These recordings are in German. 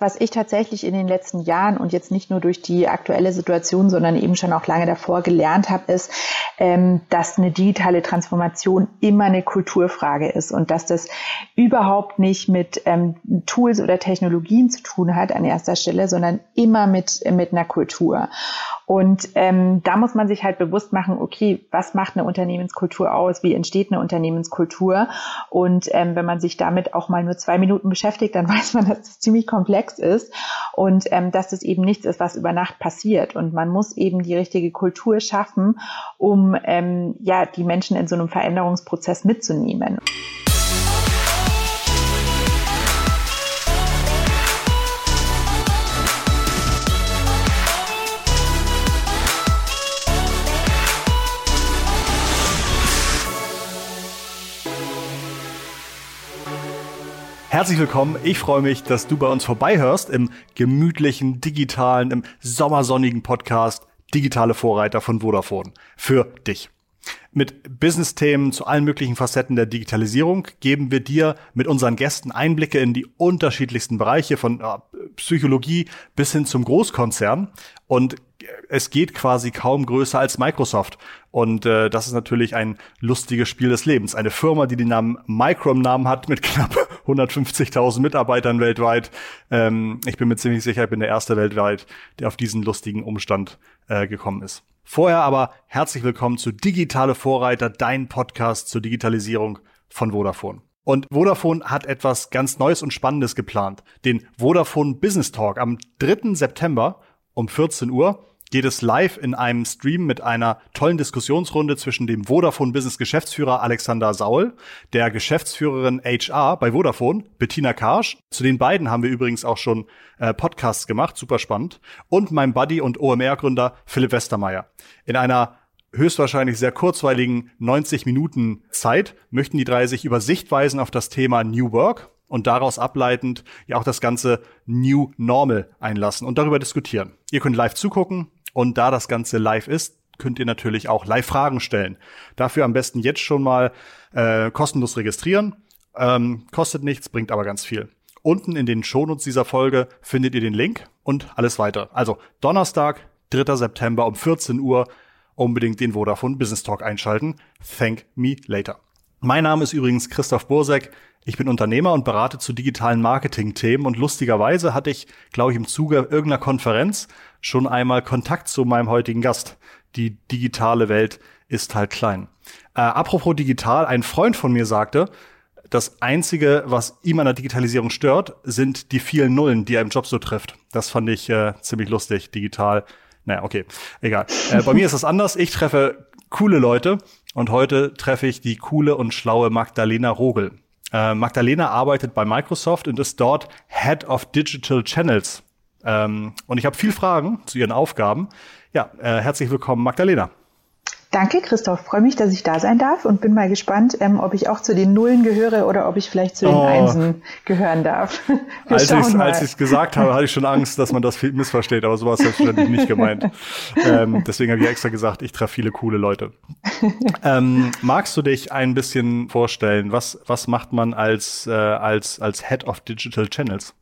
Was ich tatsächlich in den letzten Jahren und jetzt nicht nur durch die aktuelle Situation, sondern eben schon auch lange davor gelernt habe, ist, ähm, dass eine digitale Transformation immer eine Kulturfrage ist und dass das überhaupt nicht mit ähm, Tools oder Technologien zu tun hat an erster Stelle, sondern immer mit, mit einer Kultur. Und ähm, da muss man sich halt bewusst machen, okay, was macht eine Unternehmenskultur aus? Wie entsteht eine Unternehmenskultur? Und ähm, wenn man sich damit auch mal nur zwei Minuten beschäftigt, dann weiß man, dass das ziemlich komplex ist und ähm, dass das eben nichts ist, was über Nacht passiert. Und man muss eben die richtige Kultur schaffen, um ähm, ja die Menschen in so einem Veränderungsprozess mitzunehmen. Herzlich willkommen. Ich freue mich, dass du bei uns vorbeihörst im gemütlichen, digitalen, im sommersonnigen Podcast Digitale Vorreiter von Vodafone. Für dich. Mit Business-Themen zu allen möglichen Facetten der Digitalisierung geben wir dir mit unseren Gästen Einblicke in die unterschiedlichsten Bereiche von Psychologie bis hin zum Großkonzern. Und es geht quasi kaum größer als Microsoft. Und äh, das ist natürlich ein lustiges Spiel des Lebens. Eine Firma, die den Namen Micro im Namen hat, mit knapp 150.000 Mitarbeitern weltweit. Ähm, ich bin mir ziemlich sicher, ich bin der Erste weltweit, der auf diesen lustigen Umstand äh, gekommen ist. Vorher aber herzlich willkommen zu Digitale Vorreiter, dein Podcast zur Digitalisierung von Vodafone. Und Vodafone hat etwas ganz Neues und Spannendes geplant. Den Vodafone Business Talk am 3. September um 14 Uhr geht es live in einem Stream mit einer tollen Diskussionsrunde zwischen dem Vodafone Business Geschäftsführer Alexander Saul, der Geschäftsführerin HR bei Vodafone, Bettina Karsch. Zu den beiden haben wir übrigens auch schon äh, Podcasts gemacht, super spannend. Und meinem Buddy und OMR-Gründer Philipp Westermeier. In einer höchstwahrscheinlich sehr kurzweiligen 90 Minuten Zeit möchten die drei sich über Sichtweisen auf das Thema New Work und daraus ableitend ja auch das ganze New Normal einlassen und darüber diskutieren. Ihr könnt live zugucken, und da das Ganze live ist, könnt ihr natürlich auch live Fragen stellen. Dafür am besten jetzt schon mal äh, kostenlos registrieren. Ähm, kostet nichts, bringt aber ganz viel. Unten in den Shownotes dieser Folge findet ihr den Link und alles weiter. Also Donnerstag, 3. September um 14 Uhr unbedingt den Vodafone Business Talk einschalten. Thank me later. Mein Name ist übrigens Christoph Bursek. Ich bin Unternehmer und berate zu digitalen Marketing-Themen und lustigerweise hatte ich, glaube ich, im Zuge irgendeiner Konferenz schon einmal Kontakt zu meinem heutigen Gast. Die digitale Welt ist halt klein. Äh, apropos digital, ein Freund von mir sagte, das Einzige, was ihm an der Digitalisierung stört, sind die vielen Nullen, die er im Job so trifft. Das fand ich äh, ziemlich lustig, digital. Naja, okay, egal. Äh, bei mir ist es anders. Ich treffe coole Leute und heute treffe ich die coole und schlaue Magdalena Rogel. Äh, Magdalena arbeitet bei Microsoft und ist dort Head of Digital Channels. Ähm, und ich habe viel Fragen zu ihren Aufgaben. Ja, äh, herzlich willkommen, Magdalena. Danke, Christoph. Freue mich, dass ich da sein darf und bin mal gespannt, ähm, ob ich auch zu den Nullen gehöre oder ob ich vielleicht zu den oh. Einsen gehören darf. als ich als ich es gesagt habe, hatte ich schon Angst, dass man das missversteht, aber so war es selbstverständlich nicht gemeint. Ähm, deswegen habe ich extra gesagt, ich treffe viele coole Leute. ähm, magst du dich ein bisschen vorstellen? Was was macht man als äh, als als Head of Digital Channels?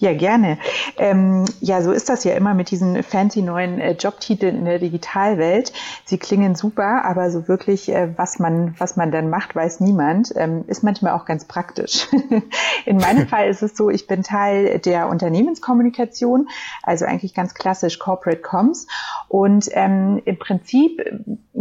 Ja, gerne. Ähm, ja, so ist das ja immer mit diesen fancy neuen äh, Jobtiteln in der Digitalwelt. Sie klingen super, aber so wirklich, äh, was man, was man dann macht, weiß niemand. Ähm, ist manchmal auch ganz praktisch. in meinem Fall ist es so, ich bin Teil der Unternehmenskommunikation, also eigentlich ganz klassisch Corporate Comms. Und ähm, im Prinzip äh,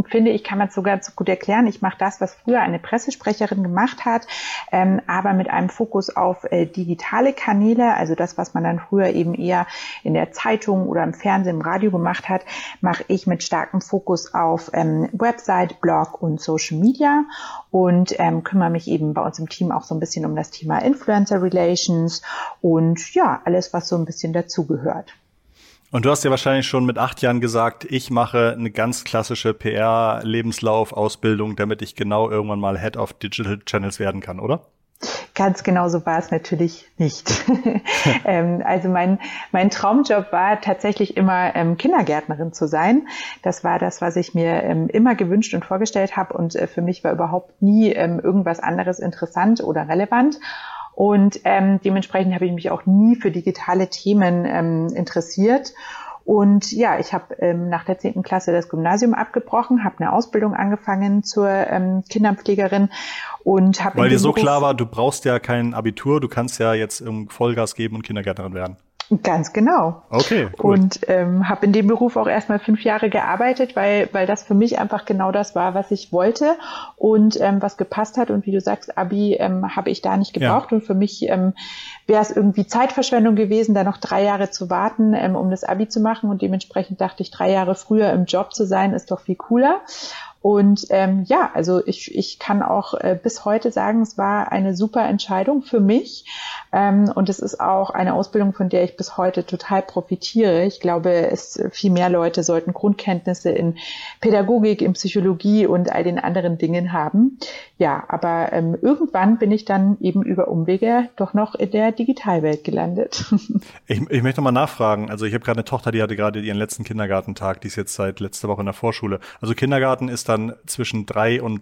finde ich, kann man es sogar so gut erklären. Ich mache das, was früher eine Pressesprecherin gemacht hat, ähm, aber mit einem Fokus auf äh, digitale Kanäle, also das das, was man dann früher eben eher in der Zeitung oder im Fernsehen, im Radio gemacht hat, mache ich mit starkem Fokus auf ähm, Website, Blog und Social Media und ähm, kümmere mich eben bei uns im Team auch so ein bisschen um das Thema Influencer Relations und ja, alles, was so ein bisschen dazugehört. Und du hast ja wahrscheinlich schon mit acht Jahren gesagt, ich mache eine ganz klassische PR-Lebenslauf-Ausbildung, damit ich genau irgendwann mal Head of Digital Channels werden kann, oder? Ganz genau so war es natürlich nicht. ähm, also mein, mein Traumjob war tatsächlich immer ähm, Kindergärtnerin zu sein. Das war das, was ich mir ähm, immer gewünscht und vorgestellt habe. Und äh, für mich war überhaupt nie ähm, irgendwas anderes interessant oder relevant. Und ähm, dementsprechend habe ich mich auch nie für digitale Themen ähm, interessiert. Und ja, ich habe ähm, nach der zehnten Klasse das Gymnasium abgebrochen, habe eine Ausbildung angefangen zur ähm, Kinderpflegerin und habe weil dir so Beruf klar war, du brauchst ja kein Abitur, du kannst ja jetzt Vollgas geben und Kindergärtnerin werden. Ganz genau. Okay. Cool. Und ähm, habe in dem Beruf auch erstmal fünf Jahre gearbeitet, weil, weil das für mich einfach genau das war, was ich wollte und ähm, was gepasst hat. Und wie du sagst, Abi ähm, habe ich da nicht gebraucht. Ja. Und für mich ähm, wäre es irgendwie Zeitverschwendung gewesen, da noch drei Jahre zu warten, ähm, um das Abi zu machen. Und dementsprechend dachte ich, drei Jahre früher im Job zu sein, ist doch viel cooler. Und ähm, ja, also ich, ich kann auch äh, bis heute sagen, es war eine super Entscheidung für mich. Ähm, und es ist auch eine Ausbildung, von der ich bis heute total profitiere. Ich glaube, es viel mehr Leute sollten Grundkenntnisse in Pädagogik, in Psychologie und all den anderen Dingen haben. Ja, aber ähm, irgendwann bin ich dann eben über Umwege doch noch in der Digitalwelt gelandet. Ich, ich möchte mal nachfragen. Also ich habe gerade eine Tochter, die hatte gerade ihren letzten Kindergartentag, die ist jetzt seit letzter Woche in der Vorschule. Also Kindergarten ist dann zwischen drei und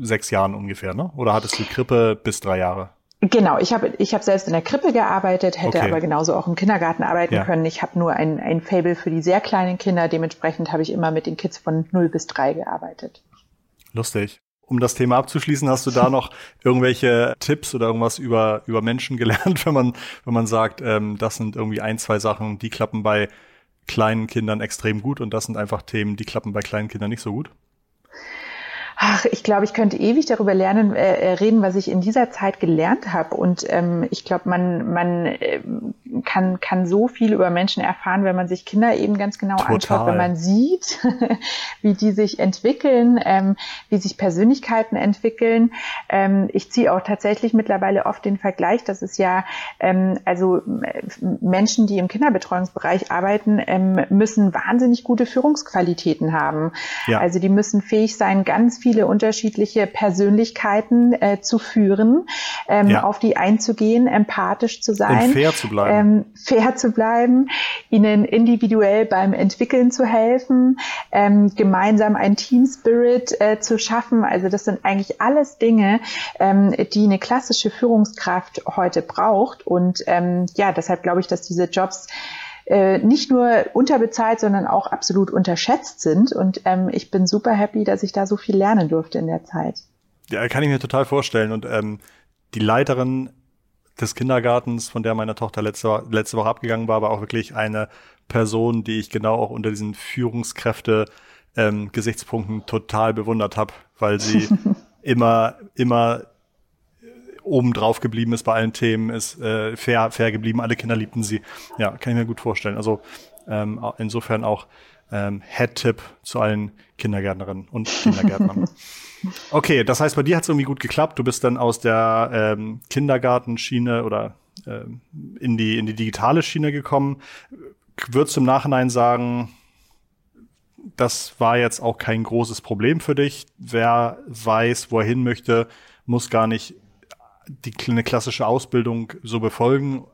sechs Jahren ungefähr, ne? Oder hattest du Krippe bis drei Jahre? Genau, ich habe ich hab selbst in der Krippe gearbeitet, hätte okay. aber genauso auch im Kindergarten arbeiten ja. können. Ich habe nur ein, ein Fable für die sehr kleinen Kinder, dementsprechend habe ich immer mit den Kids von 0 bis 3 gearbeitet. Lustig. Um das Thema abzuschließen, hast du da noch irgendwelche Tipps oder irgendwas über, über Menschen gelernt, wenn man, wenn man sagt, ähm, das sind irgendwie ein, zwei Sachen, die klappen bei kleinen Kindern extrem gut und das sind einfach Themen, die klappen bei kleinen Kindern nicht so gut? Ach, ich glaube, ich könnte ewig darüber lernen, äh, äh, reden, was ich in dieser Zeit gelernt habe. Und ähm, ich glaube, man, man äh, kann, kann so viel über Menschen erfahren, wenn man sich Kinder eben ganz genau Total. anschaut, wenn man sieht, wie die sich entwickeln, ähm, wie sich Persönlichkeiten entwickeln. Ähm, ich ziehe auch tatsächlich mittlerweile oft den Vergleich, dass es ja, ähm, also äh, Menschen, die im Kinderbetreuungsbereich arbeiten, ähm, müssen wahnsinnig gute Führungsqualitäten haben. Ja. Also die müssen fähig sein, ganz viel viele unterschiedliche Persönlichkeiten äh, zu führen, ähm, ja. auf die einzugehen, empathisch zu sein, Und fair zu bleiben, ähm, fair zu bleiben, ihnen individuell beim Entwickeln zu helfen, ähm, gemeinsam ein Team Spirit äh, zu schaffen. Also das sind eigentlich alles Dinge, ähm, die eine klassische Führungskraft heute braucht. Und ähm, ja, deshalb glaube ich, dass diese Jobs äh, nicht nur unterbezahlt, sondern auch absolut unterschätzt sind. Und ähm, ich bin super happy, dass ich da so viel lernen durfte in der Zeit. Ja, kann ich mir total vorstellen. Und ähm, die Leiterin des Kindergartens, von der meine Tochter letzte, letzte Woche abgegangen war, war auch wirklich eine Person, die ich genau auch unter diesen Führungskräfte ähm, Gesichtspunkten total bewundert habe, weil sie immer, immer oben drauf geblieben ist bei allen Themen, ist äh, fair, fair geblieben, alle Kinder liebten sie. Ja, kann ich mir gut vorstellen. Also ähm, insofern auch ähm, Head-Tipp zu allen Kindergärtnerinnen und Kindergärtnern. okay, das heißt, bei dir hat es irgendwie gut geklappt. Du bist dann aus der ähm, Kindergartenschiene oder ähm, in, die, in die digitale Schiene gekommen. Würdest du im Nachhinein sagen, das war jetzt auch kein großes Problem für dich. Wer weiß, wo er hin möchte, muss gar nicht die eine klassische Ausbildung so befolgen?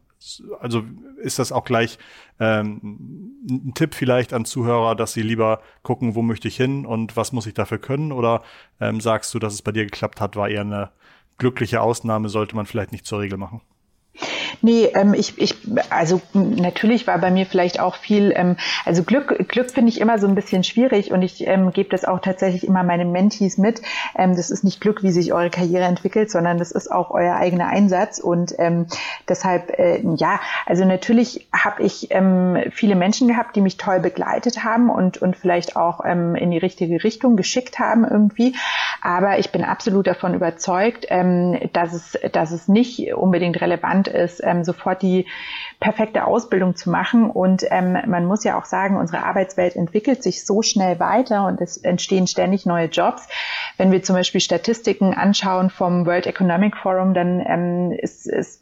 Also ist das auch gleich ähm, ein Tipp vielleicht an Zuhörer, dass sie lieber gucken, wo möchte ich hin und was muss ich dafür können? Oder ähm, sagst du, dass es bei dir geklappt hat, war eher eine glückliche Ausnahme, sollte man vielleicht nicht zur Regel machen? Nee, ähm, ich, ich, also natürlich war bei mir vielleicht auch viel, ähm, also Glück, Glück finde ich immer so ein bisschen schwierig und ich ähm, gebe das auch tatsächlich immer meinen Mentees mit. Ähm, das ist nicht Glück, wie sich eure Karriere entwickelt, sondern das ist auch euer eigener Einsatz und ähm, deshalb, äh, ja, also natürlich habe ich ähm, viele Menschen gehabt, die mich toll begleitet haben und, und vielleicht auch ähm, in die richtige Richtung geschickt haben irgendwie, aber ich bin absolut davon überzeugt, ähm, dass, es, dass es nicht unbedingt relevant ist, ähm, sofort die perfekte Ausbildung zu machen. Und ähm, man muss ja auch sagen, unsere Arbeitswelt entwickelt sich so schnell weiter und es entstehen ständig neue Jobs. Wenn wir zum Beispiel Statistiken anschauen vom World Economic Forum, dann ähm, ist, ist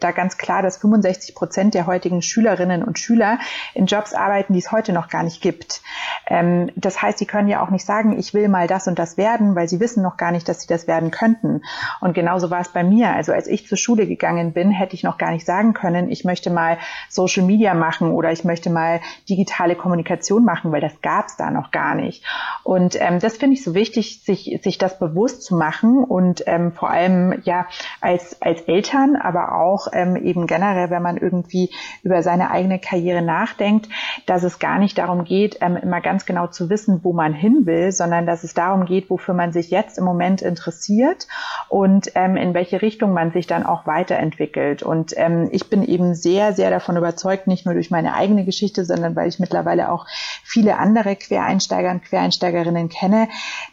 da ganz klar, dass 65 Prozent der heutigen Schülerinnen und Schüler in Jobs arbeiten, die es heute noch gar nicht gibt. Ähm, das heißt, sie können ja auch nicht sagen, ich will mal das und das werden, weil sie wissen noch gar nicht, dass sie das werden könnten. Und genauso war es bei mir. Also als ich zur Schule gegangen bin, hätte ich noch auch gar nicht sagen können, ich möchte mal Social Media machen oder ich möchte mal digitale Kommunikation machen, weil das gab es da noch gar nicht. Und ähm, das finde ich so wichtig, sich, sich das bewusst zu machen und ähm, vor allem ja als, als Eltern, aber auch ähm, eben generell, wenn man irgendwie über seine eigene Karriere nachdenkt, dass es gar nicht darum geht, ähm, immer ganz genau zu wissen, wo man hin will, sondern dass es darum geht, wofür man sich jetzt im Moment interessiert und ähm, in welche Richtung man sich dann auch weiterentwickelt. Und ähm, ich bin eben sehr, sehr davon überzeugt, nicht nur durch meine eigene Geschichte, sondern weil ich mittlerweile auch viele andere Quereinsteiger und Quereinsteigerinnen kenne,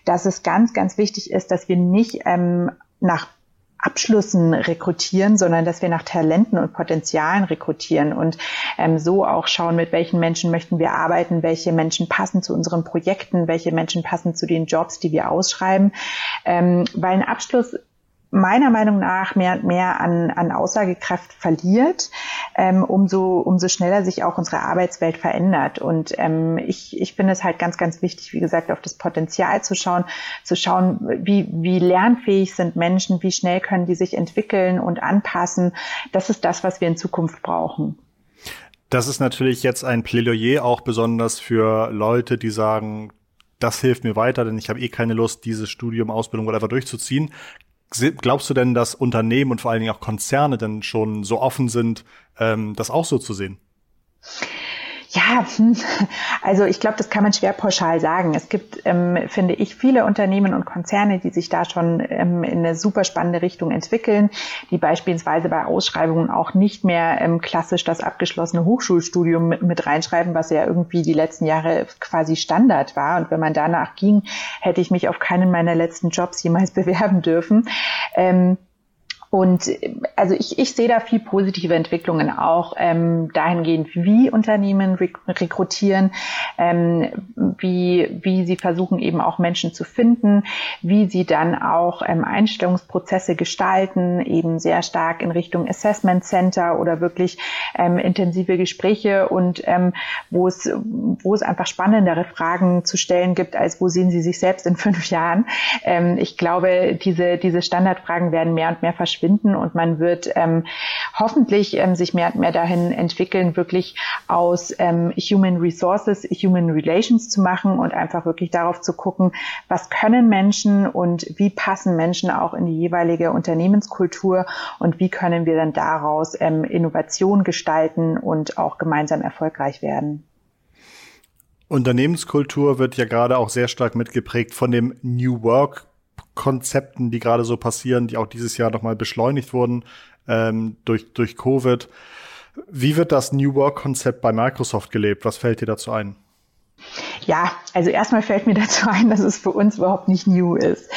dass es ganz, ganz wichtig ist, dass wir nicht ähm, nach Abschlüssen rekrutieren, sondern dass wir nach Talenten und Potenzialen rekrutieren und ähm, so auch schauen, mit welchen Menschen möchten wir arbeiten, welche Menschen passen zu unseren Projekten, welche Menschen passen zu den Jobs, die wir ausschreiben. Ähm, weil ein Abschluss meiner Meinung nach mehr und mehr an, an Aussagekraft verliert, ähm, umso, umso schneller sich auch unsere Arbeitswelt verändert. Und ähm, ich, ich finde es halt ganz, ganz wichtig, wie gesagt, auf das Potenzial zu schauen, zu schauen, wie, wie lernfähig sind Menschen, wie schnell können die sich entwickeln und anpassen. Das ist das, was wir in Zukunft brauchen. Das ist natürlich jetzt ein Plädoyer auch besonders für Leute, die sagen, das hilft mir weiter, denn ich habe eh keine Lust, dieses Studium, Ausbildung, whatever durchzuziehen. Glaubst du denn, dass Unternehmen und vor allen Dingen auch Konzerne denn schon so offen sind, ähm, das auch so zu sehen? Ja, hm, also ich glaube, das kann man schwer pauschal sagen. Es gibt, ähm, finde ich, viele Unternehmen und Konzerne, die sich da schon ähm, in eine super spannende Richtung entwickeln, die beispielsweise bei Ausschreibungen auch nicht mehr ähm, klassisch das abgeschlossene Hochschulstudium mit, mit reinschreiben, was ja irgendwie die letzten Jahre quasi Standard war. Und wenn man danach ging, hätte ich mich auf keinen meiner letzten Jobs jemals bewerben dürfen. Und also ich, ich sehe da viel positive Entwicklungen auch ähm, dahingehend, wie Unternehmen rek rekrutieren, ähm, wie, wie sie versuchen eben auch Menschen zu finden, wie sie dann auch ähm, Einstellungsprozesse gestalten, eben sehr stark in Richtung Assessment Center oder wirklich ähm, intensive Gespräche und ähm, wo es, wo es einfach spannendere Fragen zu stellen gibt, als wo sehen Sie sich selbst in fünf Jahren. Ähm, ich glaube, diese, diese Standardfragen werden mehr und mehr verschwinden verschwinden und man wird ähm, hoffentlich ähm, sich mehr und mehr dahin entwickeln, wirklich aus ähm, Human Resources, Human Relations zu machen und einfach wirklich darauf zu gucken, was können Menschen und wie passen Menschen auch in die jeweilige Unternehmenskultur und wie können wir dann daraus ähm, Innovation gestalten und auch gemeinsam erfolgreich werden. Unternehmenskultur wird ja gerade auch sehr stark mitgeprägt von dem New Work Konzepten, die gerade so passieren, die auch dieses Jahr nochmal beschleunigt wurden ähm, durch, durch Covid. Wie wird das New Work-Konzept bei Microsoft gelebt? Was fällt dir dazu ein? Ja, also erstmal fällt mir dazu ein, dass es für uns überhaupt nicht new ist.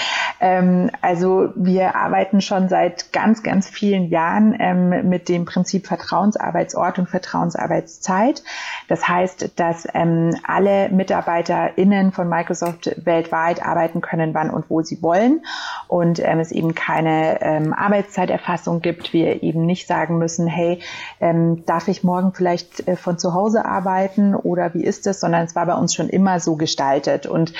Ähm, also wir arbeiten schon seit ganz, ganz vielen Jahren ähm, mit dem Prinzip Vertrauensarbeitsort und Vertrauensarbeitszeit. Das heißt, dass ähm, alle MitarbeiterInnen von Microsoft weltweit arbeiten können, wann und wo sie wollen und ähm, es eben keine ähm, Arbeitszeiterfassung gibt. Wir eben nicht sagen müssen, hey, ähm, darf ich morgen vielleicht äh, von zu Hause arbeiten oder wie ist es, sondern es war bei uns schon immer so gestaltet. Und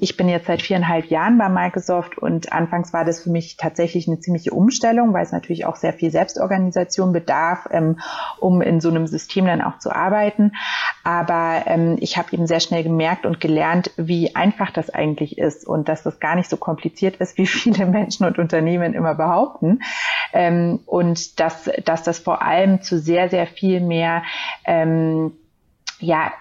ich bin jetzt seit viereinhalb Jahren bei Microsoft und anfangs war das für mich tatsächlich eine ziemliche Umstellung, weil es natürlich auch sehr viel Selbstorganisation bedarf, ähm, um in so einem System dann auch zu arbeiten. Aber ähm, ich habe eben sehr schnell gemerkt und gelernt, wie einfach das eigentlich ist und dass das gar nicht so kompliziert ist, wie viele Menschen und Unternehmen immer behaupten. Ähm, und dass, dass das vor allem zu sehr, sehr viel mehr ähm, ja,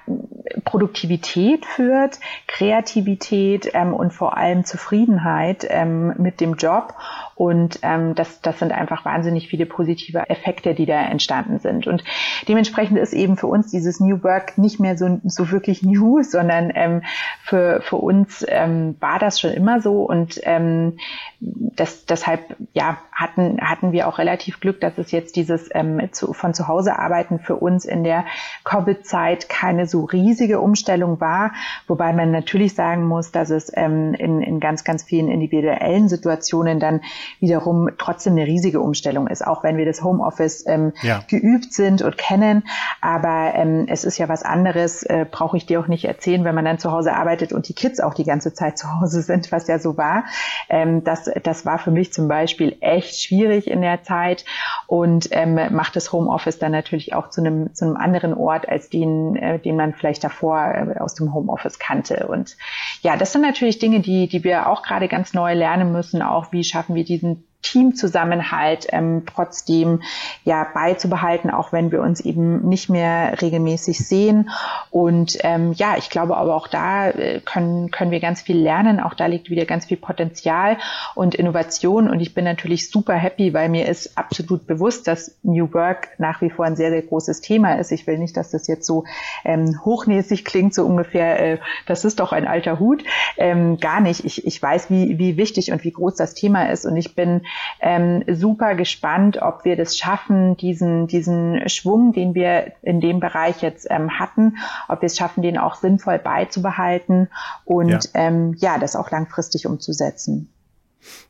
Produktivität führt, Kreativität ähm, und vor allem Zufriedenheit ähm, mit dem Job. Und ähm, das, das sind einfach wahnsinnig viele positive Effekte, die da entstanden sind. Und dementsprechend ist eben für uns dieses New Work nicht mehr so, so wirklich new, sondern ähm, für, für uns ähm, war das schon immer so. Und ähm, das, deshalb ja, hatten, hatten wir auch relativ Glück, dass es jetzt dieses ähm, zu, von zu Hause arbeiten für uns in der Covid-Zeit keine so riesige Umstellung war. Wobei man natürlich sagen muss, dass es ähm, in, in ganz, ganz vielen individuellen Situationen dann wiederum trotzdem eine riesige Umstellung ist, auch wenn wir das Homeoffice ähm, ja. geübt sind und kennen. Aber ähm, es ist ja was anderes, äh, brauche ich dir auch nicht erzählen, wenn man dann zu Hause arbeitet und die Kids auch die ganze Zeit zu Hause sind, was ja so war. Ähm, das, das war für mich zum Beispiel echt schwierig in der Zeit und ähm, macht das Homeoffice dann natürlich auch zu einem, zu einem anderen Ort, als den, äh, den man vielleicht davor äh, aus dem Homeoffice kannte. Und ja, das sind natürlich Dinge, die, die wir auch gerade ganz neu lernen müssen. Auch wie schaffen wir diesen Teamzusammenhalt ähm, trotzdem ja beizubehalten, auch wenn wir uns eben nicht mehr regelmäßig sehen. Und ähm, ja, ich glaube aber auch da äh, können, können wir ganz viel lernen. Auch da liegt wieder ganz viel Potenzial und Innovation. Und ich bin natürlich super happy, weil mir ist absolut bewusst, dass New Work nach wie vor ein sehr, sehr großes Thema ist. Ich will nicht, dass das jetzt so ähm, hochnäsig klingt, so ungefähr, äh, das ist doch ein alter Hut. Ähm, gar nicht. Ich, ich weiß, wie, wie wichtig und wie groß das Thema ist. Und ich bin ähm, super gespannt, ob wir das schaffen, diesen, diesen Schwung, den wir in dem Bereich jetzt ähm, hatten, ob wir es schaffen, den auch sinnvoll beizubehalten und ja, ähm, ja das auch langfristig umzusetzen.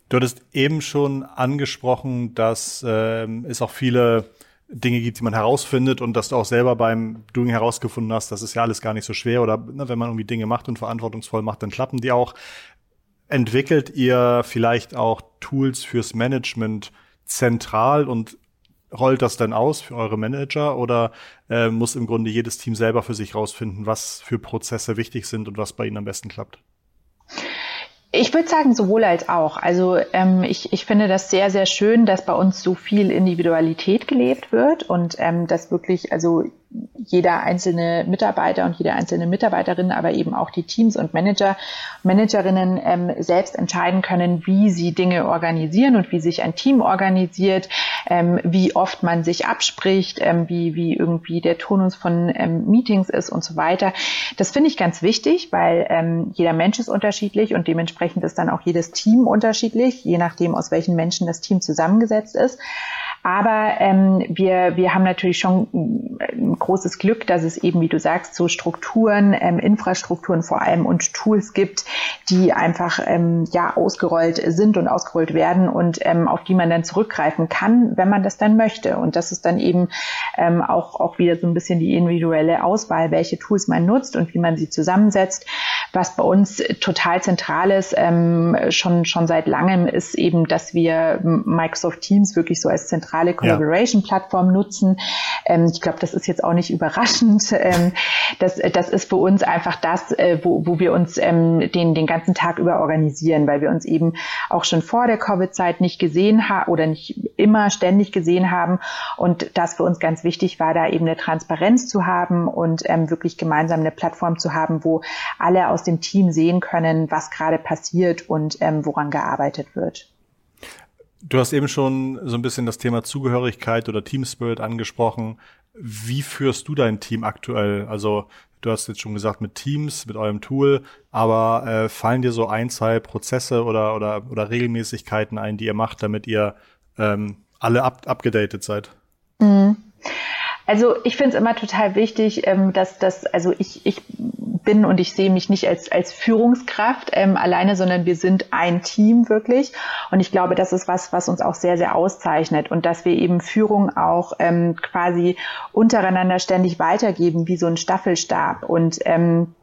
Du hattest eben schon angesprochen, dass ähm, es auch viele Dinge gibt, die man herausfindet und dass du auch selber beim Doing herausgefunden hast, das ist ja alles gar nicht so schwer oder ne, wenn man irgendwie Dinge macht und verantwortungsvoll macht, dann klappen die auch. Entwickelt ihr vielleicht auch Tools fürs Management zentral und rollt das dann aus für eure Manager oder äh, muss im Grunde jedes Team selber für sich rausfinden, was für Prozesse wichtig sind und was bei ihnen am besten klappt? Ich würde sagen, sowohl als auch. Also ähm, ich, ich finde das sehr, sehr schön, dass bei uns so viel Individualität gelebt wird und ähm, dass wirklich, also jeder einzelne Mitarbeiter und jede einzelne Mitarbeiterin, aber eben auch die Teams und Manager, Managerinnen ähm, selbst entscheiden können, wie sie Dinge organisieren und wie sich ein Team organisiert, ähm, wie oft man sich abspricht, ähm, wie, wie irgendwie der Tonus von ähm, Meetings ist und so weiter. Das finde ich ganz wichtig, weil ähm, jeder Mensch ist unterschiedlich und dementsprechend ist dann auch jedes Team unterschiedlich, je nachdem, aus welchen Menschen das Team zusammengesetzt ist. Aber ähm, wir, wir haben natürlich schon ein großes Glück, dass es eben, wie du sagst, so Strukturen, ähm, Infrastrukturen vor allem und Tools gibt, die einfach ähm, ja ausgerollt sind und ausgerollt werden und ähm, auf die man dann zurückgreifen kann, wenn man das dann möchte. Und das ist dann eben ähm, auch, auch wieder so ein bisschen die individuelle Auswahl, welche Tools man nutzt und wie man sie zusammensetzt. Was bei uns total zentral ist, ähm, schon, schon seit langem, ist eben, dass wir Microsoft Teams wirklich so als zentral zentrale Collaboration-Plattform nutzen. Ähm, ich glaube, das ist jetzt auch nicht überraschend. Ähm, das, das ist für uns einfach das, äh, wo, wo wir uns ähm, den, den ganzen Tag über organisieren, weil wir uns eben auch schon vor der Covid-Zeit nicht gesehen haben oder nicht immer ständig gesehen haben. Und das für uns ganz wichtig war, da eben eine Transparenz zu haben und ähm, wirklich gemeinsam eine Plattform zu haben, wo alle aus dem Team sehen können, was gerade passiert und ähm, woran gearbeitet wird. Du hast eben schon so ein bisschen das Thema Zugehörigkeit oder Team Spirit angesprochen. Wie führst du dein Team aktuell? Also du hast jetzt schon gesagt mit Teams, mit eurem Tool, aber äh, fallen dir so ein, zwei Prozesse oder, oder, oder Regelmäßigkeiten ein, die ihr macht, damit ihr ähm, alle up abgedatet seid? Mhm. Also ich finde es immer total wichtig, ähm, dass das, also ich, ich bin und ich sehe mich nicht als, als Führungskraft ähm, alleine, sondern wir sind ein Team wirklich. Und ich glaube, das ist was, was uns auch sehr, sehr auszeichnet und dass wir eben Führung auch ähm, quasi untereinander ständig weitergeben, wie so ein Staffelstab. Und ähm,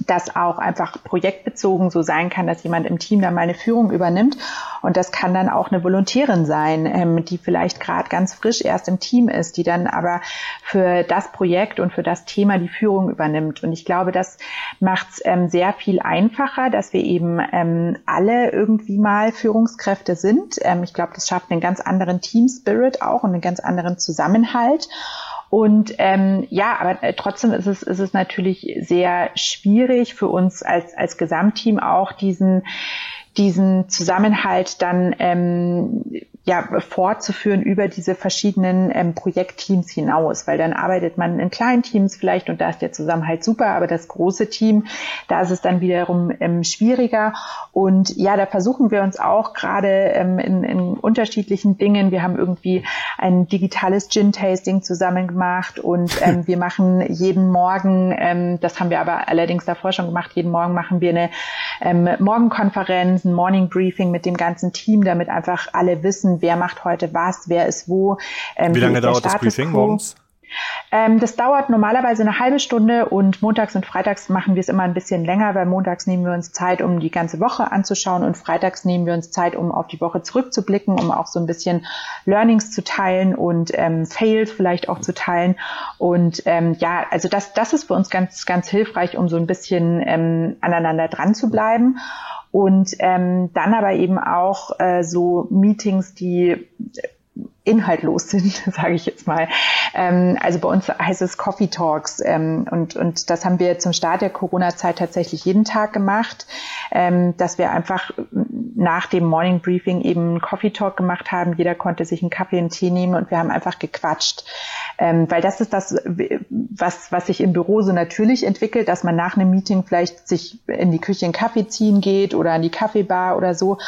das auch einfach projektbezogen so sein kann, dass jemand im Team dann mal eine Führung übernimmt. Und das kann dann auch eine Volontärin sein, ähm, die vielleicht gerade ganz frisch erst im Team ist, die dann aber für das Projekt und für das Thema die Führung übernimmt. Und ich glaube, das macht es ähm, sehr viel einfacher, dass wir eben ähm, alle irgendwie mal Führungskräfte sind. Ähm, ich glaube, das schafft einen ganz anderen Team Spirit auch und einen ganz anderen Zusammenhalt. Und ähm, ja, aber äh, trotzdem ist es, ist es natürlich sehr schwierig für uns als, als Gesamtteam auch diesen diesen Zusammenhalt dann ähm, ja, fortzuführen über diese verschiedenen ähm, Projektteams hinaus, weil dann arbeitet man in kleinen Teams vielleicht und da ist der Zusammenhalt super, aber das große Team, da ist es dann wiederum ähm, schwieriger. Und ja, da versuchen wir uns auch gerade ähm, in, in unterschiedlichen Dingen. Wir haben irgendwie ein digitales Gin-Tasting zusammen gemacht und ähm, wir machen jeden Morgen, ähm, das haben wir aber allerdings davor schon gemacht, jeden Morgen machen wir eine ähm, Morgenkonferenz, ein Morning Briefing mit dem ganzen Team, damit einfach alle wissen, wer macht heute was, wer ist wo. Ähm, Wie lange dauert das Briefing morgens? Ähm, das dauert normalerweise eine halbe Stunde und montags und freitags machen wir es immer ein bisschen länger, weil montags nehmen wir uns Zeit, um die ganze Woche anzuschauen und freitags nehmen wir uns Zeit, um auf die Woche zurückzublicken, um auch so ein bisschen Learnings zu teilen und ähm, Fails vielleicht auch zu teilen. Und ähm, ja, also das, das ist für uns ganz, ganz hilfreich, um so ein bisschen ähm, aneinander dran zu bleiben und ähm, dann aber eben auch äh, so Meetings, die inhaltlos sind, sage ich jetzt mal. Ähm, also bei uns heißt es Coffee Talks ähm, und, und das haben wir zum Start der Corona-Zeit tatsächlich jeden Tag gemacht, ähm, dass wir einfach nach dem Morning Briefing eben Coffee Talk gemacht haben. Jeder konnte sich einen Kaffee und Tee nehmen und wir haben einfach gequatscht. Ähm, weil das ist das, was, was sich im Büro so natürlich entwickelt, dass man nach einem Meeting vielleicht sich in die Küche einen Kaffee ziehen geht oder an die Kaffeebar oder so.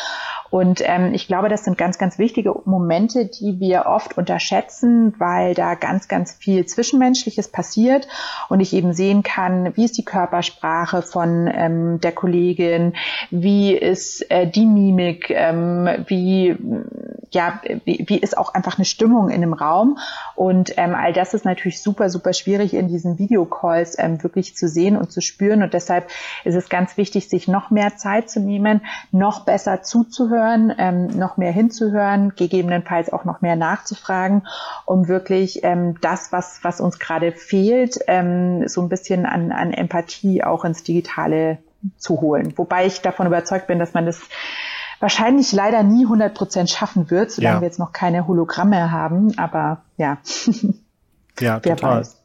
Und ähm, ich glaube, das sind ganz, ganz wichtige Momente, die wir oft unterschätzen, weil da ganz, ganz viel Zwischenmenschliches passiert und ich eben sehen kann, wie ist die Körpersprache von ähm, der Kollegin, wie ist äh, die Mimik, ähm, wie ja, wie, wie ist auch einfach eine Stimmung in einem Raum und ähm, all das ist natürlich super, super schwierig in diesen Videocalls ähm, wirklich zu sehen und zu spüren und deshalb ist es ganz wichtig, sich noch mehr Zeit zu nehmen, noch besser zuzuhören ähm, noch mehr hinzuhören, gegebenenfalls auch noch mehr nachzufragen, um wirklich ähm, das, was, was uns gerade fehlt, ähm, so ein bisschen an, an Empathie auch ins Digitale zu holen. Wobei ich davon überzeugt bin, dass man das wahrscheinlich leider nie 100 Prozent schaffen wird, solange ja. wir jetzt noch keine Hologramme haben. Aber ja. ja, total. Weiß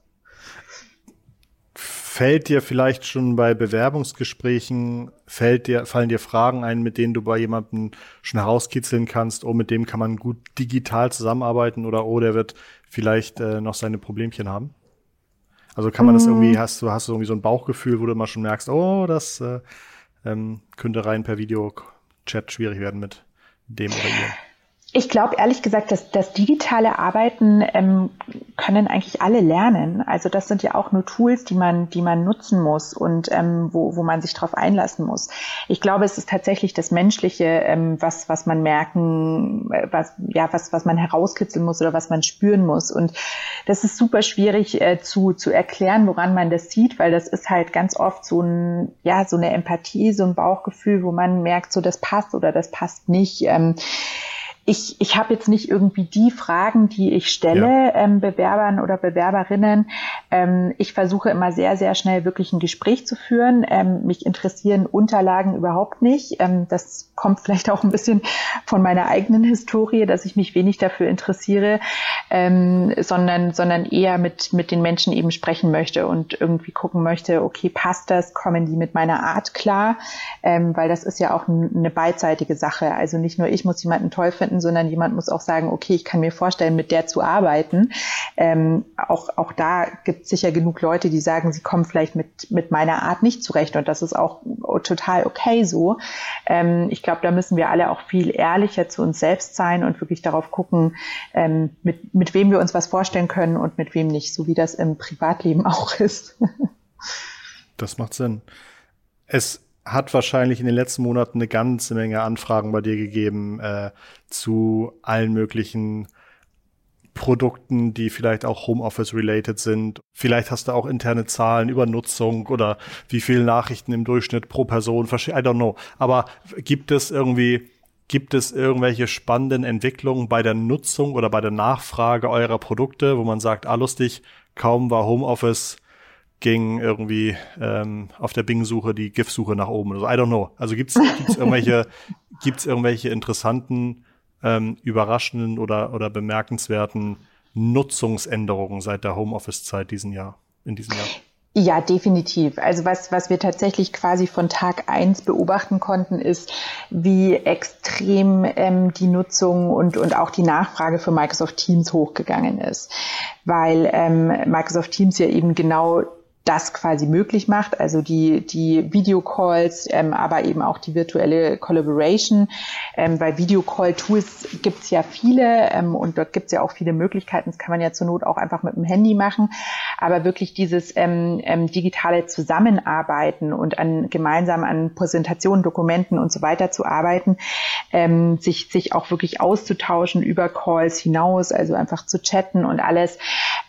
fällt dir vielleicht schon bei Bewerbungsgesprächen, fällt dir, fallen dir Fragen ein, mit denen du bei jemandem schon herauskitzeln kannst, oh, mit dem kann man gut digital zusammenarbeiten oder oh, der wird vielleicht äh, noch seine Problemchen haben? Also kann man das irgendwie, mhm. hast du, hast du irgendwie so ein Bauchgefühl, wo du immer schon merkst, oh, das äh, ähm, könnte rein per Videochat schwierig werden mit dem oder ihr? Ich glaube ehrlich gesagt, dass das digitale Arbeiten ähm, können eigentlich alle lernen. Also das sind ja auch nur Tools, die man, die man nutzen muss und ähm, wo, wo man sich darauf einlassen muss. Ich glaube, es ist tatsächlich das Menschliche, ähm, was, was man merken, äh, was, ja, was, was man herauskitzeln muss oder was man spüren muss. Und das ist super schwierig äh, zu, zu erklären, woran man das sieht, weil das ist halt ganz oft so ein, ja, so eine Empathie, so ein Bauchgefühl, wo man merkt, so das passt oder das passt nicht. Ähm, ich, ich habe jetzt nicht irgendwie die Fragen, die ich stelle, ja. ähm, Bewerbern oder Bewerberinnen. Ähm, ich versuche immer sehr, sehr schnell wirklich ein Gespräch zu führen. Ähm, mich interessieren Unterlagen überhaupt nicht. Ähm, das kommt vielleicht auch ein bisschen von meiner eigenen Historie, dass ich mich wenig dafür interessiere, ähm, sondern, sondern eher mit, mit den Menschen eben sprechen möchte und irgendwie gucken möchte, okay, passt das, kommen die mit meiner Art klar? Ähm, weil das ist ja auch eine beidseitige Sache. Also nicht nur ich muss jemanden toll finden, sondern jemand muss auch sagen, okay, ich kann mir vorstellen, mit der zu arbeiten. Ähm, auch, auch da gibt es sicher genug Leute, die sagen, sie kommen vielleicht mit, mit meiner Art nicht zurecht und das ist auch total okay so. Ähm, ich glaube, da müssen wir alle auch viel ehrlicher zu uns selbst sein und wirklich darauf gucken, ähm, mit, mit wem wir uns was vorstellen können und mit wem nicht, so wie das im Privatleben auch ist. das macht Sinn. Es hat wahrscheinlich in den letzten Monaten eine ganze Menge Anfragen bei dir gegeben äh, zu allen möglichen Produkten, die vielleicht auch Homeoffice-related sind. Vielleicht hast du auch interne Zahlen über Nutzung oder wie viele Nachrichten im Durchschnitt pro Person. I don't know. Aber gibt es irgendwie, gibt es irgendwelche spannenden Entwicklungen bei der Nutzung oder bei der Nachfrage eurer Produkte, wo man sagt, ah lustig, kaum war Homeoffice ging irgendwie ähm, auf der Bing-Suche die GIF-Suche nach oben oder so. I don't know. Also gibt's gibt's irgendwelche gibt's irgendwelche interessanten, ähm, überraschenden oder oder bemerkenswerten Nutzungsänderungen seit der Homeoffice-Zeit diesen Jahr in diesem Jahr? Ja, definitiv. Also was, was wir tatsächlich quasi von Tag eins beobachten konnten, ist, wie extrem ähm, die Nutzung und, und auch die Nachfrage für Microsoft Teams hochgegangen ist. Weil ähm, Microsoft Teams ja eben genau das quasi möglich macht, also die, die Videocalls, ähm, aber eben auch die virtuelle Collaboration, ähm, weil Videocall-Tools gibt's ja viele ähm, und dort gibt's ja auch viele Möglichkeiten, das kann man ja zur Not auch einfach mit dem Handy machen, aber wirklich dieses ähm, ähm, digitale Zusammenarbeiten und an gemeinsam an Präsentationen, Dokumenten und so weiter zu arbeiten, ähm, sich, sich auch wirklich auszutauschen über Calls hinaus, also einfach zu chatten und alles,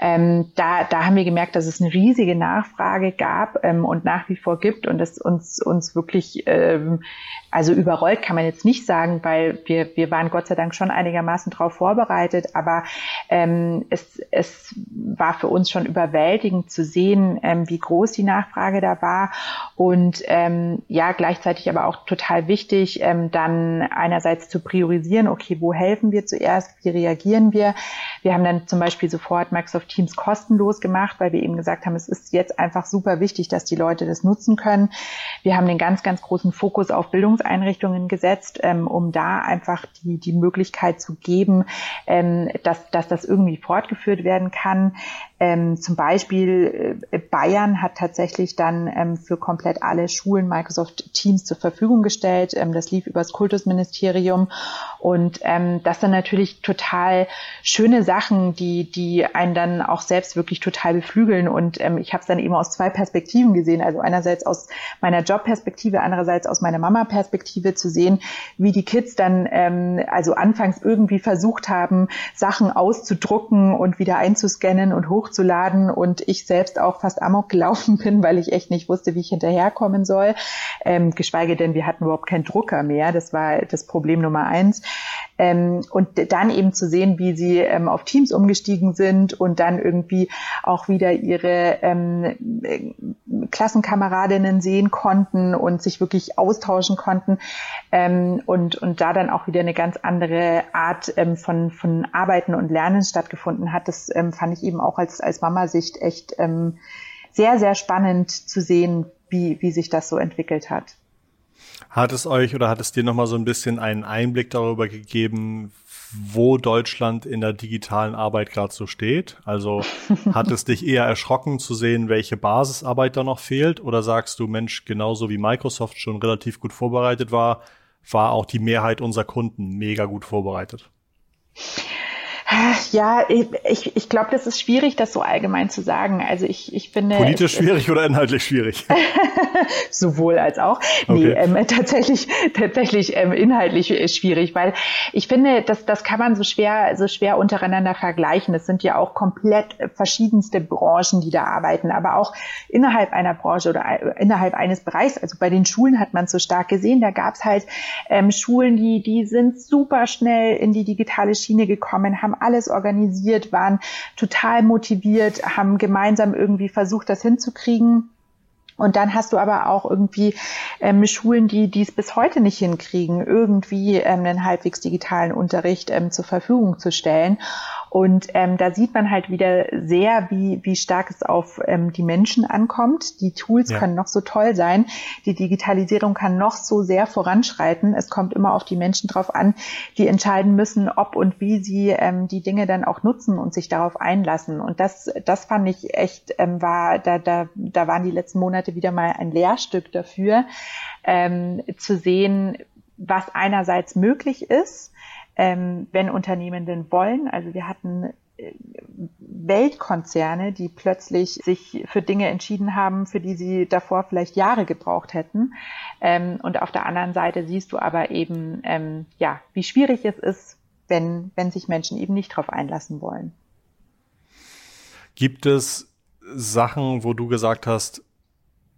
ähm, da, da haben wir gemerkt, dass es eine riesige Nachfrage Nachfrage gab ähm, und nach wie vor gibt und es uns, uns wirklich, ähm, also überrollt kann man jetzt nicht sagen, weil wir, wir waren Gott sei Dank schon einigermaßen darauf vorbereitet, aber ähm, es, es war für uns schon überwältigend zu sehen, ähm, wie groß die Nachfrage da war und ähm, ja, gleichzeitig aber auch total wichtig, ähm, dann einerseits zu priorisieren, okay, wo helfen wir zuerst, wie reagieren wir. Wir haben dann zum Beispiel sofort Microsoft Teams kostenlos gemacht, weil wir eben gesagt haben, es ist jetzt einfach super wichtig, dass die Leute das nutzen können. Wir haben den ganz, ganz großen Fokus auf Bildungseinrichtungen gesetzt, ähm, um da einfach die, die Möglichkeit zu geben, ähm, dass, dass das irgendwie fortgeführt werden kann. Ähm, zum Beispiel äh, Bayern hat tatsächlich dann ähm, für komplett alle Schulen Microsoft Teams zur Verfügung gestellt. Ähm, das lief übers Kultusministerium und ähm, das sind natürlich total schöne Sachen, die die einen dann auch selbst wirklich total beflügeln. Und ähm, ich habe es dann eben aus zwei Perspektiven gesehen. Also einerseits aus meiner Jobperspektive, andererseits aus meiner Mama-Perspektive zu sehen, wie die Kids dann ähm, also anfangs irgendwie versucht haben, Sachen auszudrucken und wieder einzuscannen und hochzuladen und ich selbst auch fast amok gelaufen bin, weil ich echt nicht wusste, wie ich hinterherkommen soll. Ähm, geschweige denn, wir hatten überhaupt keinen Drucker mehr. Das war das Problem Nummer eins. Ähm, und dann eben zu sehen, wie sie ähm, auf Teams umgestiegen sind und dann irgendwie auch wieder ihre ähm, Klassenkameradinnen sehen konnten und sich wirklich austauschen konnten ähm, und, und da dann auch wieder eine ganz andere Art ähm, von, von Arbeiten und Lernen stattgefunden hat. Das ähm, fand ich eben auch als, als Mama-Sicht echt ähm, sehr, sehr spannend zu sehen, wie, wie sich das so entwickelt hat. Hat es euch oder hat es dir nochmal so ein bisschen einen Einblick darüber gegeben, wo Deutschland in der digitalen Arbeit gerade so steht? Also hat es dich eher erschrocken zu sehen, welche Basisarbeit da noch fehlt? Oder sagst du, Mensch, genauso wie Microsoft schon relativ gut vorbereitet war, war auch die Mehrheit unserer Kunden mega gut vorbereitet? Ja, ich, ich glaube, das ist schwierig, das so allgemein zu sagen. Also ich, ich finde. Politisch es, schwierig oder inhaltlich schwierig? Sowohl als auch. Okay. Nee, ähm, tatsächlich, tatsächlich ähm, inhaltlich schwierig, weil ich finde, das, das kann man so schwer, so schwer untereinander vergleichen. Das sind ja auch komplett verschiedenste Branchen, die da arbeiten, aber auch innerhalb einer Branche oder innerhalb eines Bereichs. Also bei den Schulen hat man es so stark gesehen. Da gab es halt ähm, Schulen, die, die sind super schnell in die digitale Schiene gekommen, haben alles organisiert, waren total motiviert, haben gemeinsam irgendwie versucht, das hinzukriegen. Und dann hast du aber auch irgendwie ähm, Schulen, die dies bis heute nicht hinkriegen, irgendwie ähm, einen halbwegs digitalen Unterricht ähm, zur Verfügung zu stellen. Und ähm, da sieht man halt wieder sehr, wie, wie stark es auf ähm, die Menschen ankommt. Die Tools ja. können noch so toll sein. Die Digitalisierung kann noch so sehr voranschreiten. Es kommt immer auf die Menschen drauf an, die entscheiden müssen, ob und wie sie ähm, die Dinge dann auch nutzen und sich darauf einlassen. Und das, das fand ich echt, ähm, war, da, da, da waren die letzten Monate wieder mal ein Lehrstück dafür, ähm, zu sehen, was einerseits möglich ist, ähm, wenn Unternehmen denn wollen. Also wir hatten äh, Weltkonzerne, die plötzlich sich für Dinge entschieden haben, für die sie davor vielleicht Jahre gebraucht hätten. Ähm, und auf der anderen Seite siehst du aber eben, ähm, ja, wie schwierig es ist, wenn, wenn sich Menschen eben nicht darauf einlassen wollen. Gibt es Sachen, wo du gesagt hast,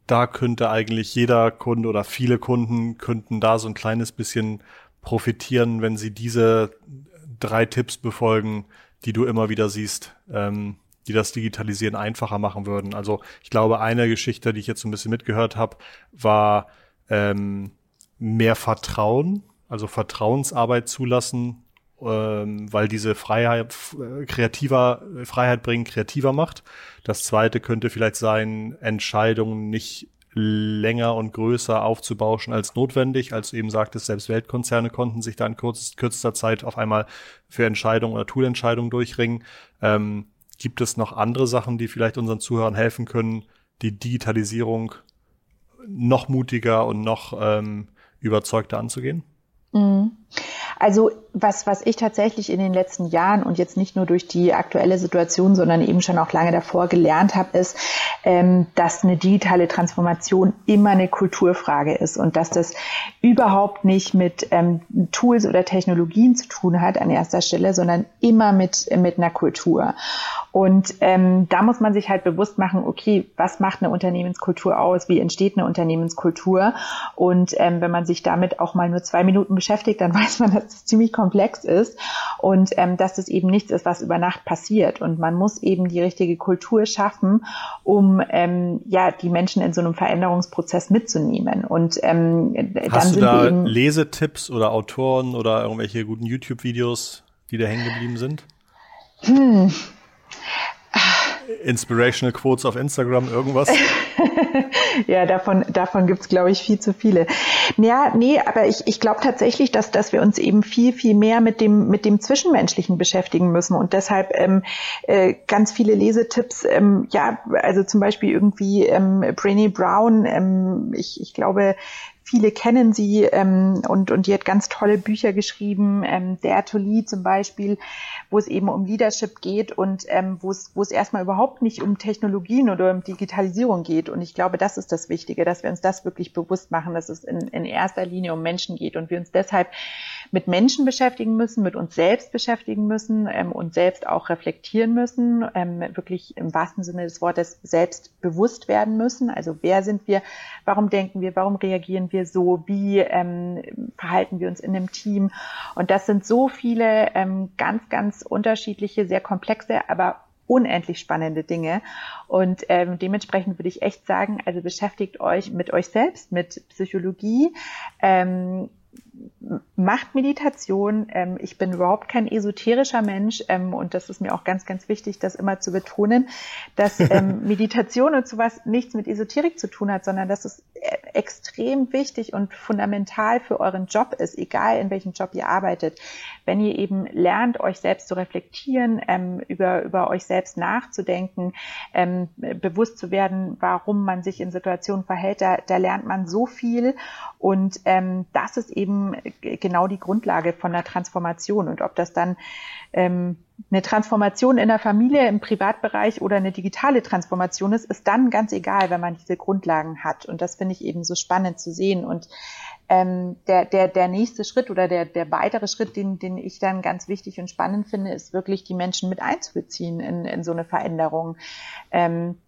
da könnte eigentlich jeder Kunde oder viele Kunden könnten da so ein kleines bisschen profitieren, wenn sie diese drei Tipps befolgen, die du immer wieder siehst, ähm, die das Digitalisieren einfacher machen würden. Also ich glaube, eine Geschichte, die ich jetzt so ein bisschen mitgehört habe, war ähm, mehr Vertrauen, also Vertrauensarbeit zulassen ähm, weil diese Freiheit, kreativer, Freiheit bringen, kreativer macht. Das zweite könnte vielleicht sein, Entscheidungen nicht länger und größer aufzubauschen als notwendig. Als du eben sagtest, selbst Weltkonzerne konnten sich da in kurz, kürzester Zeit auf einmal für Entscheidungen oder Toolentscheidungen durchringen. Ähm, gibt es noch andere Sachen, die vielleicht unseren Zuhörern helfen können, die Digitalisierung noch mutiger und noch ähm, überzeugter anzugehen? Mhm. Also was, was ich tatsächlich in den letzten Jahren und jetzt nicht nur durch die aktuelle Situation, sondern eben schon auch lange davor gelernt habe, ist, ähm, dass eine digitale Transformation immer eine Kulturfrage ist und dass das überhaupt nicht mit ähm, Tools oder Technologien zu tun hat an erster Stelle, sondern immer mit, mit einer Kultur. Und ähm, da muss man sich halt bewusst machen, okay, was macht eine Unternehmenskultur aus? Wie entsteht eine Unternehmenskultur? Und ähm, wenn man sich damit auch mal nur zwei Minuten beschäftigt, dann weiß man, dass das ziemlich komplex ist und ähm, dass das eben nichts ist, was über Nacht passiert. Und man muss eben die richtige Kultur schaffen, um ähm, ja die Menschen in so einem Veränderungsprozess mitzunehmen. Und ähm, Hast dann du da Lesetipps oder Autoren oder irgendwelche guten YouTube-Videos, die da hängen geblieben sind? Hm. Inspirational Quotes auf Instagram, irgendwas? ja, davon, davon gibt's glaube ich, viel zu viele. Ja, nee, aber ich, ich glaube tatsächlich, dass, dass wir uns eben viel, viel mehr mit dem, mit dem Zwischenmenschlichen beschäftigen müssen. Und deshalb ähm, äh, ganz viele Lesetipps, ähm, ja, also zum Beispiel irgendwie ähm, Brainy Brown, ähm, ich, ich glaube, Viele kennen sie ähm, und, und die hat ganz tolle Bücher geschrieben, ähm, Der to Lead zum Beispiel, wo es eben um Leadership geht und ähm, wo es wo es erstmal überhaupt nicht um Technologien oder um Digitalisierung geht. Und ich glaube, das ist das Wichtige, dass wir uns das wirklich bewusst machen, dass es in, in erster Linie um Menschen geht und wir uns deshalb mit Menschen beschäftigen müssen, mit uns selbst beschäftigen müssen ähm, und selbst auch reflektieren müssen, ähm, wirklich im wahrsten Sinne des Wortes selbst bewusst werden müssen. Also wer sind wir, warum denken wir, warum reagieren wir so, wie ähm, verhalten wir uns in einem Team. Und das sind so viele ähm, ganz, ganz unterschiedliche, sehr komplexe, aber unendlich spannende Dinge. Und ähm, dementsprechend würde ich echt sagen, also beschäftigt euch mit euch selbst, mit Psychologie, ähm, macht Meditation. Ähm, ich bin überhaupt kein esoterischer Mensch ähm, und das ist mir auch ganz, ganz wichtig, das immer zu betonen, dass ähm, Meditation und sowas nichts mit Esoterik zu tun hat, sondern dass es äh, extrem wichtig und fundamental für euren Job ist, egal in welchem Job ihr arbeitet. Wenn ihr eben lernt, euch selbst zu reflektieren, ähm, über, über euch selbst nachzudenken, ähm, bewusst zu werden, warum man sich in Situationen verhält, da, da lernt man so viel und ähm, das ist eben genau die Grundlage von der Transformation. Und ob das dann ähm, eine Transformation in der Familie, im Privatbereich oder eine digitale Transformation ist, ist dann ganz egal, wenn man diese Grundlagen hat. Und das finde ich eben so spannend zu sehen. Und ähm, der, der, der nächste Schritt oder der, der weitere Schritt, den, den ich dann ganz wichtig und spannend finde, ist wirklich die Menschen mit einzubeziehen in, in so eine Veränderung. Ähm,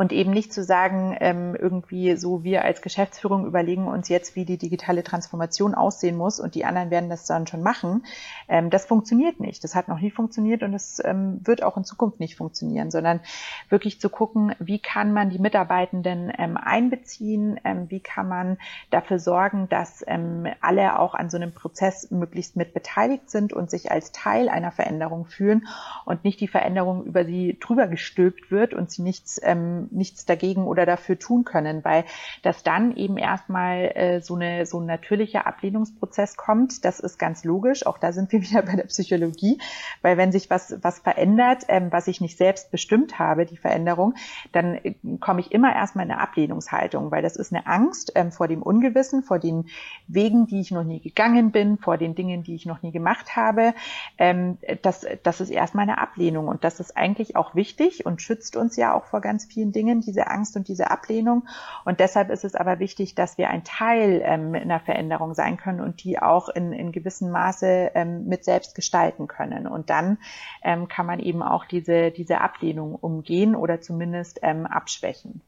und eben nicht zu sagen, ähm, irgendwie so wir als Geschäftsführung überlegen uns jetzt, wie die digitale Transformation aussehen muss und die anderen werden das dann schon machen. Ähm, das funktioniert nicht. Das hat noch nie funktioniert und es ähm, wird auch in Zukunft nicht funktionieren, sondern wirklich zu gucken, wie kann man die Mitarbeitenden ähm, einbeziehen, ähm, wie kann man dafür sorgen, dass ähm, alle auch an so einem Prozess möglichst mit beteiligt sind und sich als Teil einer Veränderung fühlen und nicht die Veränderung über sie drüber gestülpt wird und sie nichts ähm, nichts dagegen oder dafür tun können, weil das dann eben erstmal äh, so, eine, so ein natürlicher Ablehnungsprozess kommt. Das ist ganz logisch. Auch da sind wir wieder bei der Psychologie, weil wenn sich was, was verändert, ähm, was ich nicht selbst bestimmt habe, die Veränderung, dann äh, komme ich immer erstmal in eine Ablehnungshaltung, weil das ist eine Angst ähm, vor dem Ungewissen, vor den Wegen, die ich noch nie gegangen bin, vor den Dingen, die ich noch nie gemacht habe. Ähm, das, das ist erstmal eine Ablehnung und das ist eigentlich auch wichtig und schützt uns ja auch vor ganz vielen Dingen Dingen, diese Angst und diese Ablehnung. Und deshalb ist es aber wichtig, dass wir ein Teil ähm, in der Veränderung sein können und die auch in, in gewissem Maße ähm, mit selbst gestalten können. Und dann ähm, kann man eben auch diese, diese Ablehnung umgehen oder zumindest ähm, abschwächen.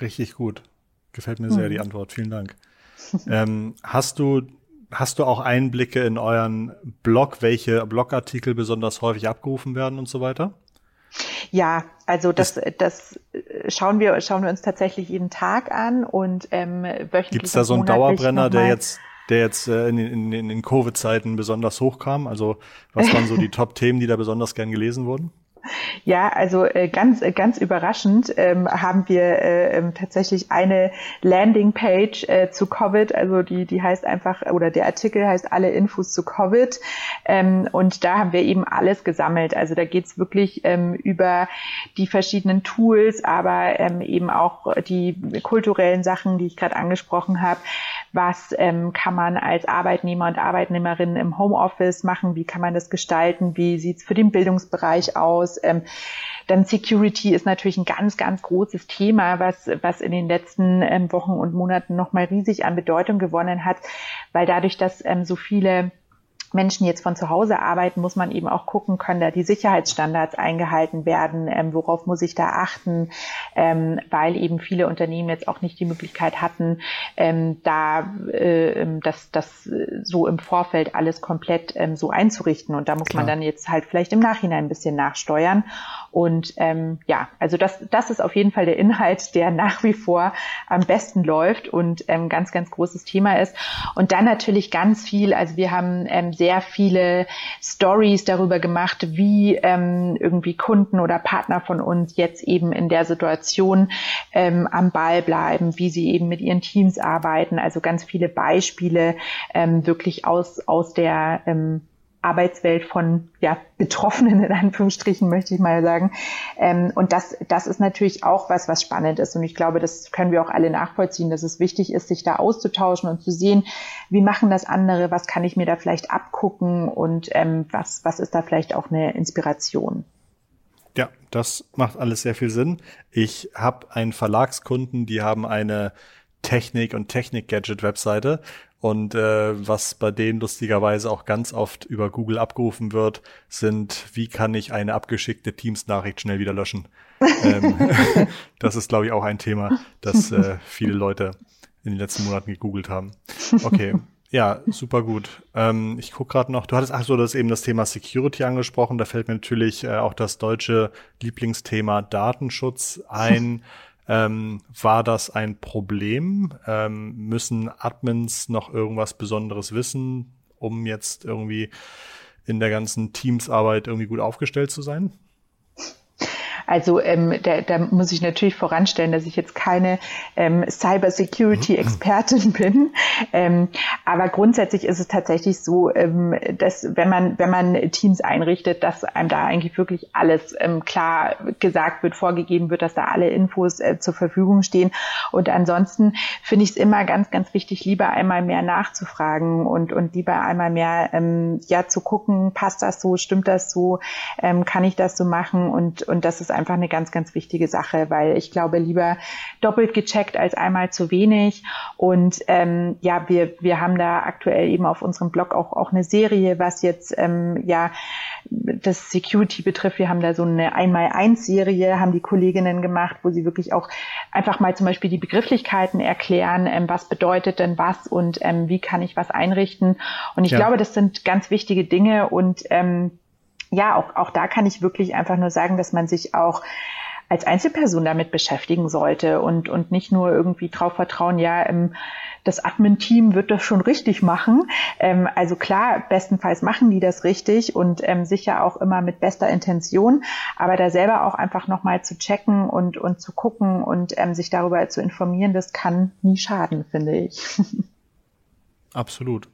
Richtig gut. Gefällt mir sehr hm. die Antwort. Vielen Dank. ähm, hast du Hast du auch Einblicke in euren Blog, welche Blogartikel besonders häufig abgerufen werden und so weiter? Ja, also das, das schauen wir, schauen wir uns tatsächlich jeden Tag an und ähm, wöchentlich. Gibt es da so einen Dauerbrenner, der jetzt, der jetzt äh, in, in, in den Covid-Zeiten besonders hochkam? Also was waren so die Top-Themen, die da besonders gern gelesen wurden? Ja, also äh, ganz, äh, ganz überraschend ähm, haben wir äh, ähm, tatsächlich eine Landingpage äh, zu Covid, also die, die heißt einfach, oder der Artikel heißt alle Infos zu Covid. Ähm, und da haben wir eben alles gesammelt. Also da geht's wirklich ähm, über die verschiedenen Tools, aber ähm, eben auch die kulturellen Sachen, die ich gerade angesprochen habe. Was ähm, kann man als Arbeitnehmer und Arbeitnehmerin im Homeoffice machen? Wie kann man das gestalten? Wie sieht's für den Bildungsbereich aus? aus. Ähm, dann Security ist natürlich ein ganz, ganz großes Thema, was, was in den letzten ähm, Wochen und Monaten nochmal riesig an Bedeutung gewonnen hat, weil dadurch, dass ähm, so viele Menschen jetzt von zu Hause arbeiten, muss man eben auch gucken, können da die Sicherheitsstandards eingehalten werden, ähm, worauf muss ich da achten, ähm, weil eben viele Unternehmen jetzt auch nicht die Möglichkeit hatten, ähm, da äh, das, das so im Vorfeld alles komplett ähm, so einzurichten. Und da muss Klar. man dann jetzt halt vielleicht im Nachhinein ein bisschen nachsteuern. Und ähm, ja, also das, das ist auf jeden Fall der Inhalt, der nach wie vor am besten läuft und ähm, ganz, ganz großes Thema ist. Und dann natürlich ganz viel, also wir haben ähm, sehr viele Stories darüber gemacht, wie ähm, irgendwie Kunden oder Partner von uns jetzt eben in der Situation ähm, am Ball bleiben, wie sie eben mit ihren Teams arbeiten. Also ganz viele Beispiele ähm, wirklich aus, aus der ähm, Arbeitswelt von ja, Betroffenen in Anführungsstrichen, möchte ich mal sagen. Ähm, und das, das ist natürlich auch was, was spannend ist. Und ich glaube, das können wir auch alle nachvollziehen, dass es wichtig ist, sich da auszutauschen und zu sehen, wie machen das andere, was kann ich mir da vielleicht abgucken und ähm, was, was ist da vielleicht auch eine Inspiration. Ja, das macht alles sehr viel Sinn. Ich habe einen Verlagskunden, die haben eine Technik- und Technik-Gadget-Webseite und äh, was bei denen lustigerweise auch ganz oft über Google abgerufen wird, sind, wie kann ich eine abgeschickte Teams-Nachricht schnell wieder löschen? ähm, das ist, glaube ich, auch ein Thema, das äh, viele Leute in den letzten Monaten gegoogelt haben. Okay. Ja, super gut. Ähm, ich gucke gerade noch, du hattest ach so, das eben das Thema Security angesprochen. Da fällt mir natürlich äh, auch das deutsche Lieblingsthema Datenschutz ein. Ähm, war das ein Problem? Ähm, müssen Admins noch irgendwas Besonderes wissen, um jetzt irgendwie in der ganzen Teamsarbeit irgendwie gut aufgestellt zu sein? Also ähm, da, da muss ich natürlich voranstellen, dass ich jetzt keine ähm, Cyber-Security-Expertin bin. Ähm, aber grundsätzlich ist es tatsächlich so, ähm, dass wenn man, wenn man Teams einrichtet, dass einem da eigentlich wirklich alles ähm, klar gesagt wird, vorgegeben wird, dass da alle Infos äh, zur Verfügung stehen. Und ansonsten finde ich es immer ganz, ganz wichtig, lieber einmal mehr nachzufragen und, und lieber einmal mehr ähm, ja zu gucken, passt das so, stimmt das so, ähm, kann ich das so machen und, und das ist einfach eine ganz, ganz wichtige Sache, weil ich glaube, lieber doppelt gecheckt als einmal zu wenig. Und ähm, ja, wir, wir haben da aktuell eben auf unserem Blog auch, auch eine Serie, was jetzt ähm, ja das Security betrifft. Wir haben da so eine Einmal-Eins-Serie, haben die Kolleginnen gemacht, wo sie wirklich auch einfach mal zum Beispiel die Begrifflichkeiten erklären, ähm, was bedeutet denn was und ähm, wie kann ich was einrichten. Und ich ja. glaube, das sind ganz wichtige Dinge und ähm, ja, auch, auch da kann ich wirklich einfach nur sagen, dass man sich auch als Einzelperson damit beschäftigen sollte und, und nicht nur irgendwie drauf vertrauen, ja, ähm, das Admin-Team wird das schon richtig machen. Ähm, also klar, bestenfalls machen die das richtig und ähm, sicher auch immer mit bester Intention, aber da selber auch einfach nochmal zu checken und, und zu gucken und sich darüber zu informieren, das kann nie schaden, finde ich. Absolut.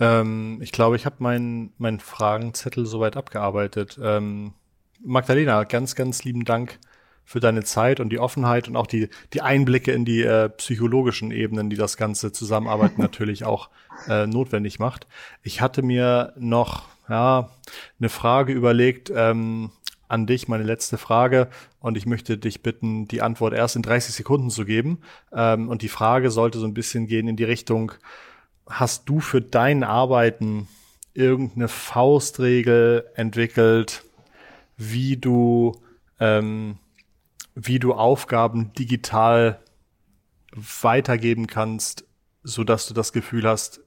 Ähm, ich glaube, ich habe meinen mein Fragenzettel soweit abgearbeitet. Ähm, Magdalena, ganz, ganz lieben Dank für deine Zeit und die Offenheit und auch die, die Einblicke in die äh, psychologischen Ebenen, die das ganze Zusammenarbeiten natürlich auch äh, notwendig macht. Ich hatte mir noch ja, eine Frage überlegt ähm, an dich, meine letzte Frage, und ich möchte dich bitten, die Antwort erst in 30 Sekunden zu geben. Ähm, und die Frage sollte so ein bisschen gehen in die Richtung, hast du für dein Arbeiten irgendeine Faustregel entwickelt, wie du, ähm, wie du Aufgaben digital weitergeben kannst, so dass du das Gefühl hast,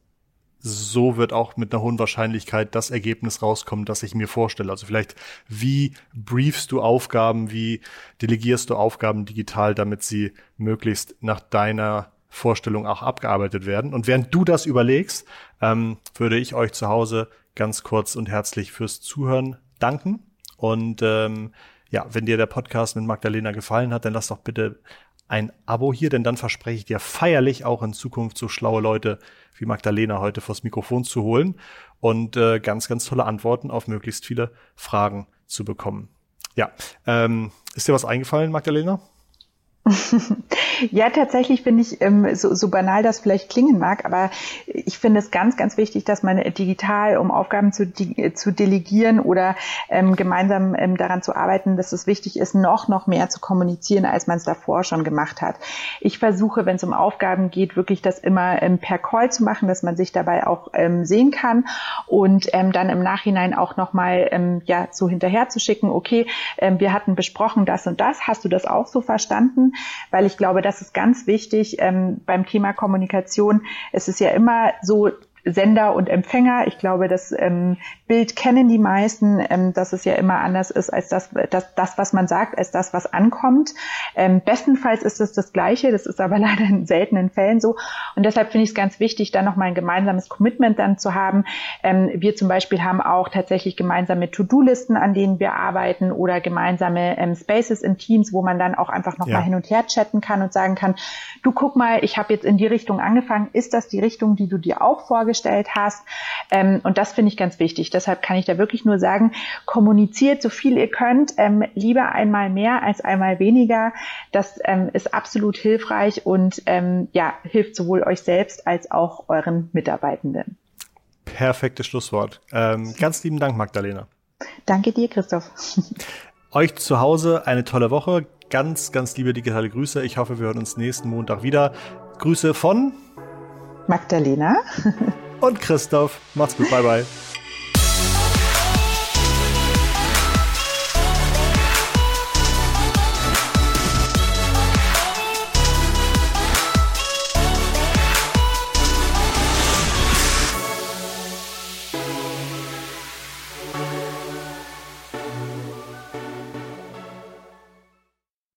so wird auch mit einer hohen Wahrscheinlichkeit das Ergebnis rauskommen, das ich mir vorstelle. Also vielleicht, wie briefst du Aufgaben, wie delegierst du Aufgaben digital, damit sie möglichst nach deiner Vorstellung auch abgearbeitet werden. Und während du das überlegst, ähm, würde ich euch zu Hause ganz kurz und herzlich fürs Zuhören danken. Und ähm, ja, wenn dir der Podcast mit Magdalena gefallen hat, dann lass doch bitte ein Abo hier, denn dann verspreche ich dir feierlich auch in Zukunft so schlaue Leute wie Magdalena heute vors Mikrofon zu holen und äh, ganz, ganz tolle Antworten auf möglichst viele Fragen zu bekommen. Ja, ähm, ist dir was eingefallen, Magdalena? ja, tatsächlich finde ich, ähm, so, so banal das vielleicht klingen mag, aber ich finde es ganz, ganz wichtig, dass man digital, um Aufgaben zu, zu delegieren oder ähm, gemeinsam ähm, daran zu arbeiten, dass es wichtig ist, noch, noch mehr zu kommunizieren, als man es davor schon gemacht hat. Ich versuche, wenn es um Aufgaben geht, wirklich das immer ähm, per Call zu machen, dass man sich dabei auch ähm, sehen kann und ähm, dann im Nachhinein auch nochmal ähm, ja, so hinterher zu schicken, okay, wir hatten besprochen das und das, hast du das auch so verstanden? Weil ich glaube, das ist ganz wichtig ähm, beim Thema Kommunikation. Es ist ja immer so, Sender und Empfänger. Ich glaube, das ähm, Bild kennen die meisten, ähm, dass es ja immer anders ist als das, das, das was man sagt, als das, was ankommt. Ähm, bestenfalls ist es das Gleiche, das ist aber leider in seltenen Fällen so. Und deshalb finde ich es ganz wichtig, da nochmal ein gemeinsames Commitment dann zu haben. Ähm, wir zum Beispiel haben auch tatsächlich gemeinsame To-Do-Listen, an denen wir arbeiten oder gemeinsame ähm, Spaces in Teams, wo man dann auch einfach nochmal ja. hin und her chatten kann und sagen kann, du guck mal, ich habe jetzt in die Richtung angefangen, ist das die Richtung, die du dir auch vorgestellt vorgestellt hast. Ähm, und das finde ich ganz wichtig. Deshalb kann ich da wirklich nur sagen, kommuniziert so viel ihr könnt, ähm, lieber einmal mehr als einmal weniger. Das ähm, ist absolut hilfreich und ähm, ja, hilft sowohl euch selbst als auch euren Mitarbeitenden. Perfektes Schlusswort. Ähm, ganz lieben Dank, Magdalena. Danke dir, Christoph. Euch zu Hause eine tolle Woche. Ganz, ganz liebe digitale Grüße. Ich hoffe, wir hören uns nächsten Montag wieder. Grüße von Magdalena. und Christoph. Macht's gut, bye bye.